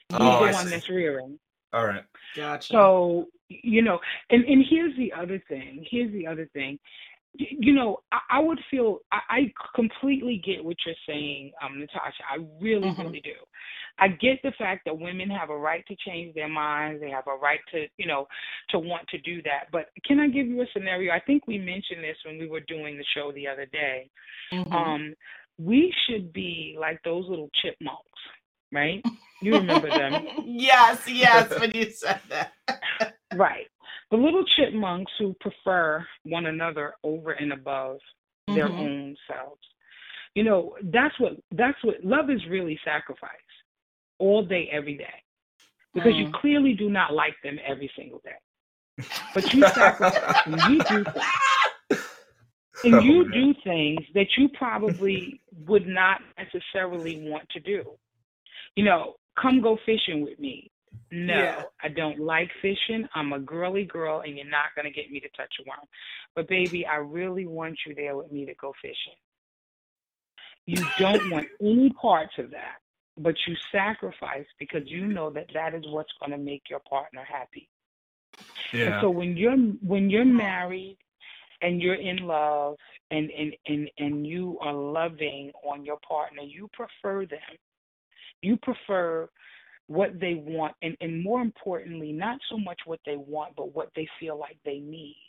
He's Oh, the I one see. that's rearing. All right. Gotcha. So you know, and and here's the other thing. Here's the other thing. You know, I, I would feel I, I completely get what you're saying, um, Natasha. I really, Mhm. really do. I get the fact that women have a right to change their minds. They have a right to, you know, to want to do that. But can I give you a scenario? I think we mentioned this when we were doing the show the other day. Mhm. Um, we should be like those little chipmunks, right? You remember them. yes, yes, when you said that. Right. The little chipmunks who prefer one another over and above their Mhm. own selves. You know, that's what that's what love is really sacrifice all day, every day. Because you Mm. clearly do not like them every single day. But you sacrifice and you do things. And Oh, you man. do things that you probably would not necessarily want to do. You know, come go fishing with me. No, Yeah. I don't like fishing. I'm a girly girl, and you're not going to get me to touch a worm. But, baby, I really want you there with me to go fishing. You don't want any parts of that, but you sacrifice because you know that that is what's going to make your partner happy. And Yeah. so when you're when you're married and you're in love and and and and you are loving on your partner, you prefer them. You prefer what they want and and more importantly, not so much what they want, but what they feel like they need.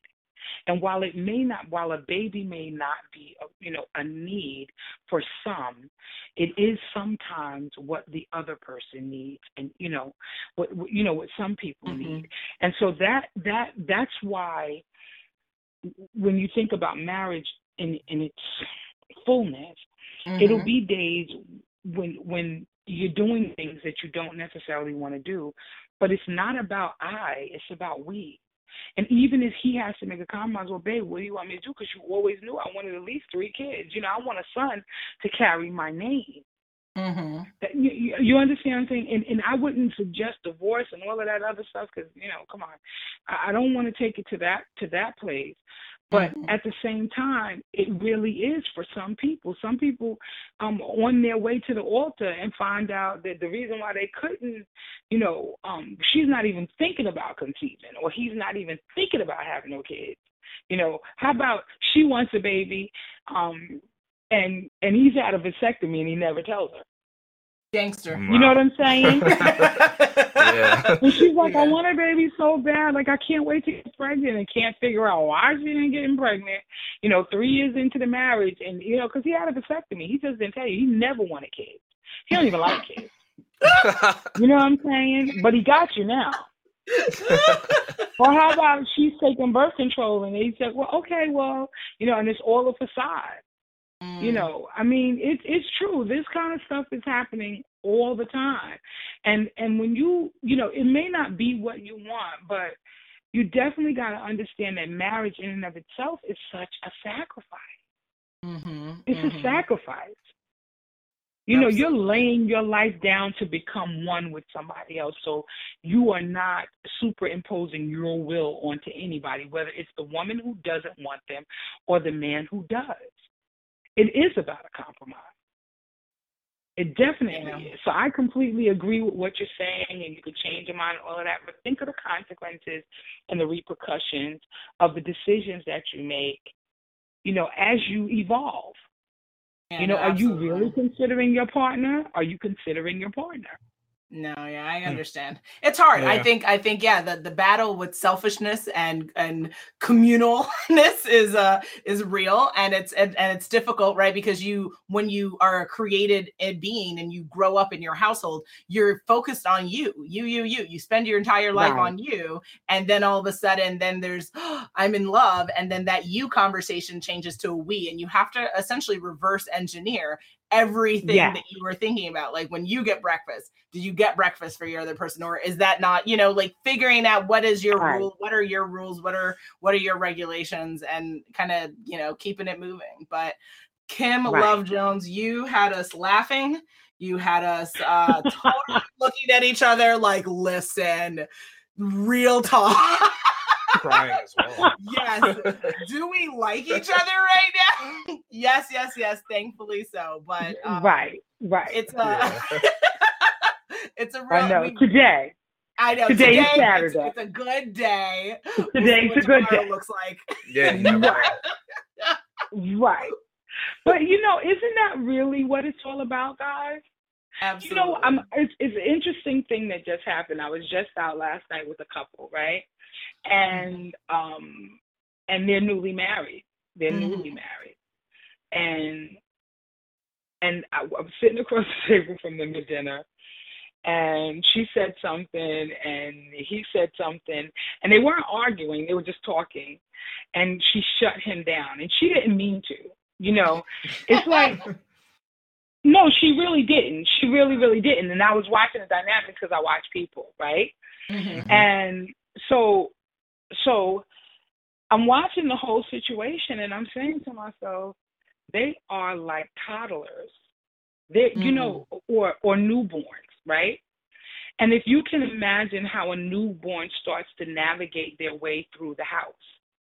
And while it may not, while a baby may not be, a, you know, a need for some, it is sometimes what the other person needs, and you know, what you know what some people Mhm. need. And so that that that's why when you think about marriage in in its fullness, it'll Mhm. be days when when you're doing things that you don't necessarily want to do, but it's not about I, it's about we. And even if he has to make a compromise, well, babe, what do you want me to do? Because you always knew I wanted at least three kids. You know, I want a son to carry my name. Mhm. That- You, you, you understand what I'm saying? And, and I wouldn't suggest divorce and all of that other stuff because you know, come on, I, I don't want to take it to that to that place. But Mhm. at the same time, it really is for some people. Some people um on their way to the altar and find out that the reason why they couldn't, you know, um she's not even thinking about conceiving or he's not even thinking about having no kids. You know, how about she wants a baby, um, and and he's had a vasectomy and he never tells her. Gangster. You know what I'm saying? yeah. And she's like, I want a baby so bad. Like, I can't wait to get pregnant and can't figure out why she didn't get pregnant, you know, three years into the marriage. And, you know, because he had a vasectomy. He just didn't tell you. He never wanted kids. He don't even like kids. You know what I'm saying? But he got you now. Or how about she's taking birth control and he said, well, okay, well, you know, and it's all a facade. Mm. You know, I mean, it's it's true. This kind of stuff is happening all the time, and and when you you know, it may not be what you want, but you definitely got to understand that marriage in and of itself is such a sacrifice. Mhm. It's Mhm. a sacrifice. You know, you're laying your life down to become one with somebody else. So you are not superimposing your will onto anybody, whether it's the woman who doesn't want them or the man who does. It is about a compromise. It definitely Yeah. is. So I completely agree with what you're saying, and you could change your mind and all of that. But think of the consequences and the repercussions of the decisions that you make, you know, as you evolve. Yeah, you know, no, are you really considering your partner? Are you considering your partner? No, yeah, I understand. It's hard. I think I think yeah, the, the battle with selfishness and and communalness is uh is real and it's and, and it's difficult, right? Because you when you are a created a being and you grow up in your household, you're focused on you, you, you, you. You spend your entire life Right. on you, and then all of a sudden, then there's I'm in love, and then that you conversation changes to a we, and you have to essentially reverse engineer everything Yes. that you were thinking about. Like when you get breakfast, did you get breakfast for your other person, or is that not, you know, like figuring out what is your Right. rule, what are your rules, what are what are your regulations, and kind of you know keeping it moving. But Kim Right. Love Jones, you had us laughing. You had us uh, totally looking at each other like, listen, real talk. crying as well. yes. Do we like each other right now? yes, yes, yes. Thankfully so. But um, right, right. it's a it's a real. I know. we- Today, I know. Today is Saturday. It's, a good day. Today's We'll a good tomorrow day. Looks like. Yeah, you never right, right. But you know, isn't that really what it's all about, guys? Absolutely. You know, I'm, it's, it's an interesting thing that just happened. I was just out last night with a couple, right? And um, and they're newly married. They're Mhm. newly married, and and I, I'm sitting across the table from them at dinner, and she said something, and he said something, and they weren't arguing. They were just talking, and she shut him down, and she didn't mean to. You know, it's like no, she really didn't. She really, really didn't. And I was watching the dynamics because I watch people, right? Mhm. And so, so I'm watching the whole situation, and I'm saying to myself, they are like toddlers. They, you know, or or newborns, right? And if you can imagine how a newborn starts to navigate their way through the house,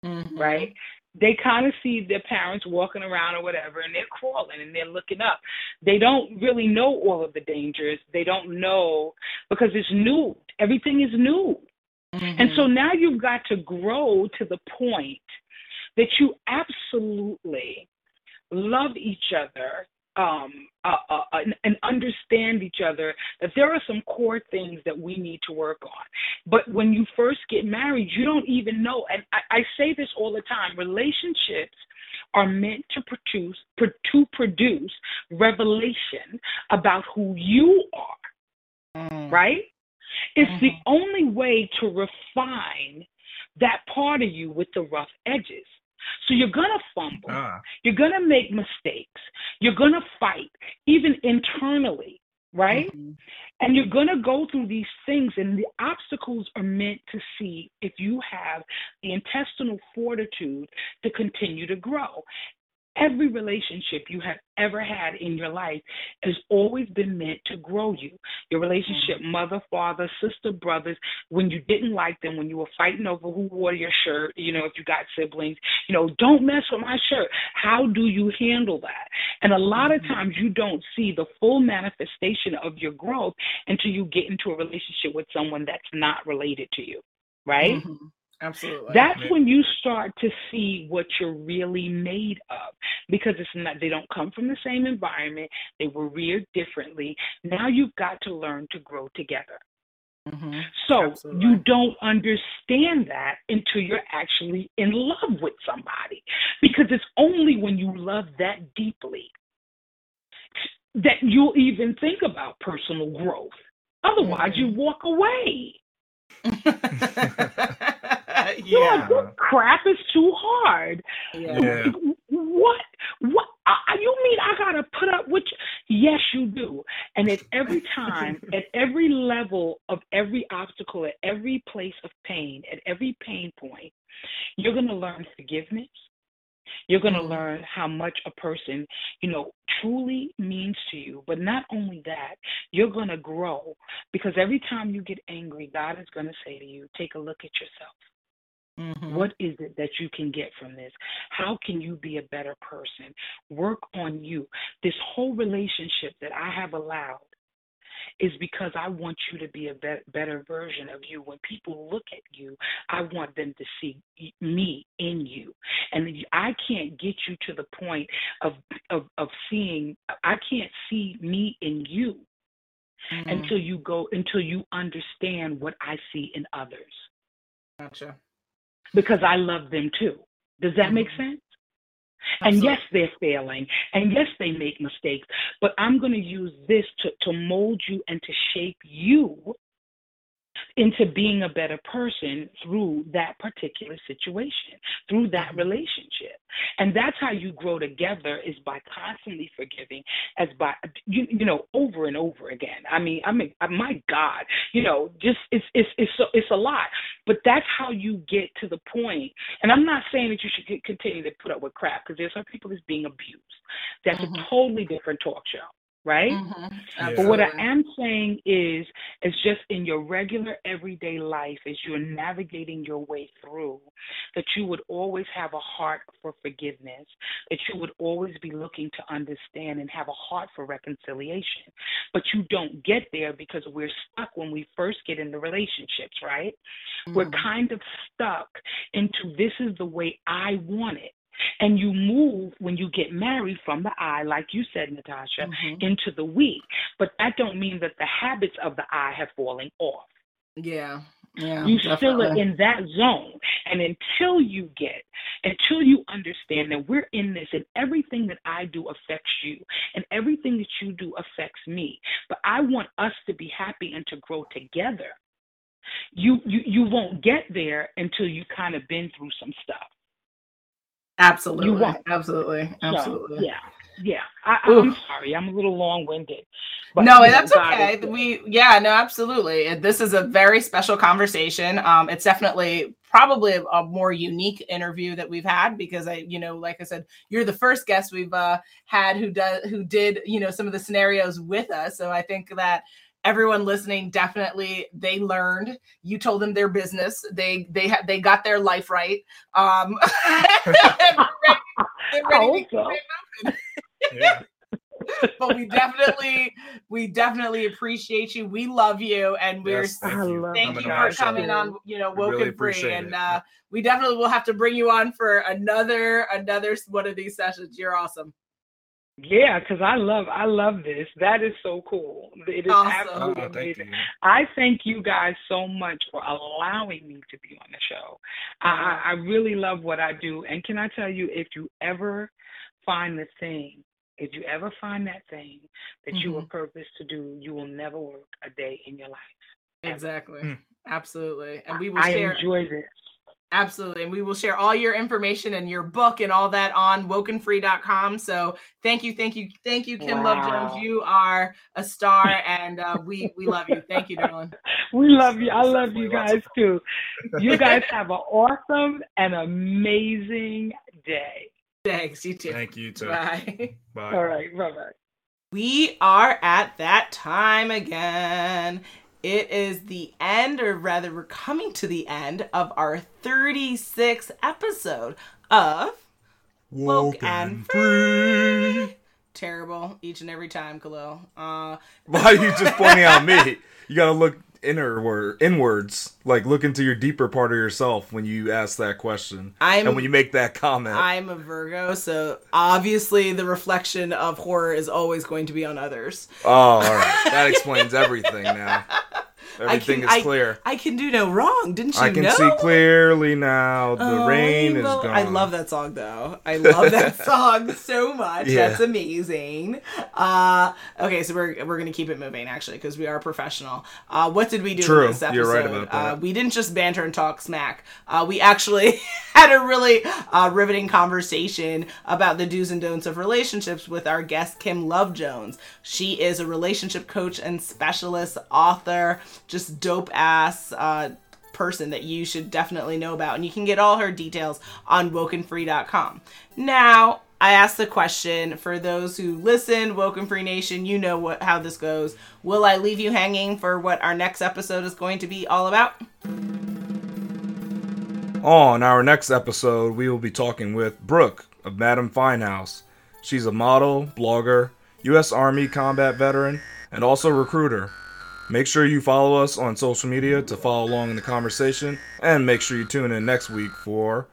Mhm. right? They kind of see their parents walking around or whatever, and they're crawling and they're looking up. They don't really know all of the dangers. They don't know because it's new. Everything is new. And so now you've got to grow to the point that you absolutely love each other um, uh, uh, and, and understand each other, that there are some core things that we need to work on. But when you first get married, you don't even know. And I, I say this all the time relationships are meant to produce pro- to produce revelation about who you are Mhm. right? It's the Mhm. only way to refine that part of you with the rough edges. So you're going to fumble. Ah, You're going to make mistakes. You're going to fight, even internally, right? Mhm. And you're going to go through these things, and the obstacles are meant to see if you have the intestinal fortitude to continue to grow. Every relationship you have ever had in your life has always been meant to grow you. Your relationship, mother, father, sister, brothers, when you didn't like them, when you were fighting over who wore your shirt, you know, if you got siblings, you know, don't mess with my shirt. How do you handle that? And a lot of Mhm. times you don't see the full manifestation of your growth until you get into a relationship with someone that's not related to you, right? Mhm. Absolutely. That's Yeah. when you start to see what you're really made of because it's not they don't come from the same environment, they were reared differently. Now you've got to learn to grow together. Mhm. So Absolutely. you don't understand that until you're actually in love with somebody because it's only when you love that deeply that you'll even think about personal growth. Otherwise, Mhm. you walk away. You're yeah. like, this crap is too hard. Yeah. Yeah. What? What? I, you mean I gotta put up with? You? Yes, you do. And at every time, at every level of every obstacle, at every place of pain, at every pain point, you're gonna learn forgiveness. You're gonna Mhm. learn how much a person, you know, truly means to you. But not only that, you're gonna grow because every time you get angry, God is gonna say to you, "Take a look at yourself." Mhm. What is it that you can get from this? How can you be a better person? Work on you. This whole relationship that I have allowed is because I want you to be a be- better version of you. When people look at you, I want them to see me in you. And I can't get you to the point of of, of seeing I can't see me in you Mhm. until you go until you understand what I see in others Gotcha. Because I love them too. Does that make Mhm. sense? And yes, they're failing. And yes, they make mistakes. But I'm going to use this to, to mold you and to shape you into being a better person through that particular situation, through that Mhm. relationship. And that's how you grow together is by constantly forgiving as by you, you know over and over again. I mean, I mean, my God, you know, just it's it's it's so- it's a lot, but that's how you get to the point. And I'm not saying that you should continue to put up with crap because there's some people that's being abused. That's Mhm. a totally different talk show, right? Mm-hmm. But what I am saying is, it's just in your regular everyday life, as you're navigating your way through, that you would always have a heart for forgiveness, that you would always be looking to understand and have a heart for reconciliation. But you don't get there because we're stuck when we first get into relationships, right? Mm-hmm. We're kind of stuck into this is the way I want it. And you move when you get married from the I, like you said, Natasha, mm-hmm. into the we. But that don't mean that the habits of the I have fallen off. Yeah. Yeah, you definitely. still are in that zone. And until you get, until you understand that we're in this and everything that I do affects you and everything that you do affects me. But I want us to be happy and to grow together. You you you won't get there until you kind of been through some stuff. Absolutely. Absolutely. Absolutely. So, yeah. Yeah. I, am sorry. I'm a little long winded. No, that's okay. We yeah, no, absolutely. This is a very special conversation. Um, it's definitely probably a, a, more unique interview that we've had because I, you know, like I said, you're the first guest we've uh, had who does who did, you know, some of the scenarios with us. So I think that everyone listening definitely they learned. You told them their business. They they had they got their life right. Um ready, ready but we definitely we definitely appreciate you. We love you and we're yes, thank you, thank you for coming on you know woken really free and uh we definitely will have to bring you on for another another one of these sessions. You're awesome yeah, because I love I love this. That is so cool. It is awesome. absolutely oh, amazing. I thank you guys so much for allowing me to be on the show. I, I really love what I do. And can I tell you, if you ever find the thing, if you ever find that thing that mm-hmm. you were purposed to do, you will never work a day in your life. Exactly. Mm. Absolutely. And we will I share. enjoy this. Absolutely. And we will share all your information and your book and all that on wokenfree.com. So thank you, thank you, thank you, Kim wow. Love Jones. You are a star and uh, we we love you. Thank you, darling. We love you. I love you guys too. You guys have an awesome and amazing day. Thanks, you too. Thank you too. Bye. Bye. All right, bye bye. We are at that time again. It is the end, or rather, we're coming to the end of our 36th episode of Woke, and Free. Terrible each and every time, Khalil. Uh, Why are you just pointing out me? You gotta look inner inwards, like look into your deeper part of yourself when you ask that question, I'm, and when you make that comment. I'm a Virgo, so obviously the reflection of horror is always going to be on others. Oh, all right, that explains everything now. Everything can, is clear. I, I, can do no wrong. Didn't you I can know? see clearly now. The oh, rain is gone. I love that song though. I love that song so much. Yeah. That's amazing. Uh, okay, so we're we're gonna keep it moving actually because we are professional. Uh, what did we do True. in this episode? You're right about that. Uh, we didn't just banter and talk smack. Uh, we actually had a really uh, riveting conversation about the do's and don'ts of relationships with our guest Kim Love Jones. She is a relationship coach and specialist, author just dope ass uh, person that you should definitely know about. And you can get all her details on wokenfree.com. Now, I asked the question for those who listen, Woken Free Nation, you know what how this goes. Will I leave you hanging for what our next episode is going to be all about? On our next episode, we will be talking with Brooke of Madam Finehouse. She's a model, blogger, U.S. Army combat veteran, and also recruiter. Make sure you follow us on social media to follow along in the conversation, and make sure you tune in next week for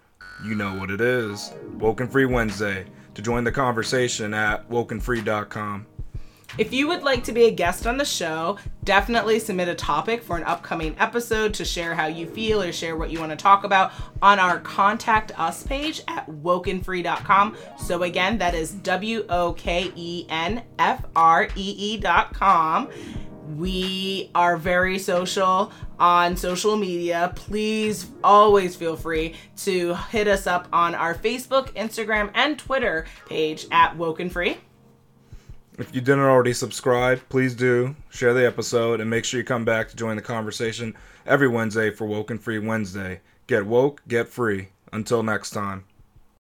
you know what it is Woken Free Wednesday to join the conversation at wokenfree.com. If you would like to be a guest on the show, definitely submit a topic for an upcoming episode to share how you feel or share what you want to talk about on our contact us page at wokenfree.com. So again, that is W O K E N F R E E.com. We are very social on social media. Please always feel free to hit us up on our Facebook, Instagram, and Twitter page at Woken Free. If you didn't already subscribe, please do. Share the episode and make sure you come back to join the conversation every Wednesday for Woken Free Wednesday. Get woke, get free. Until next time.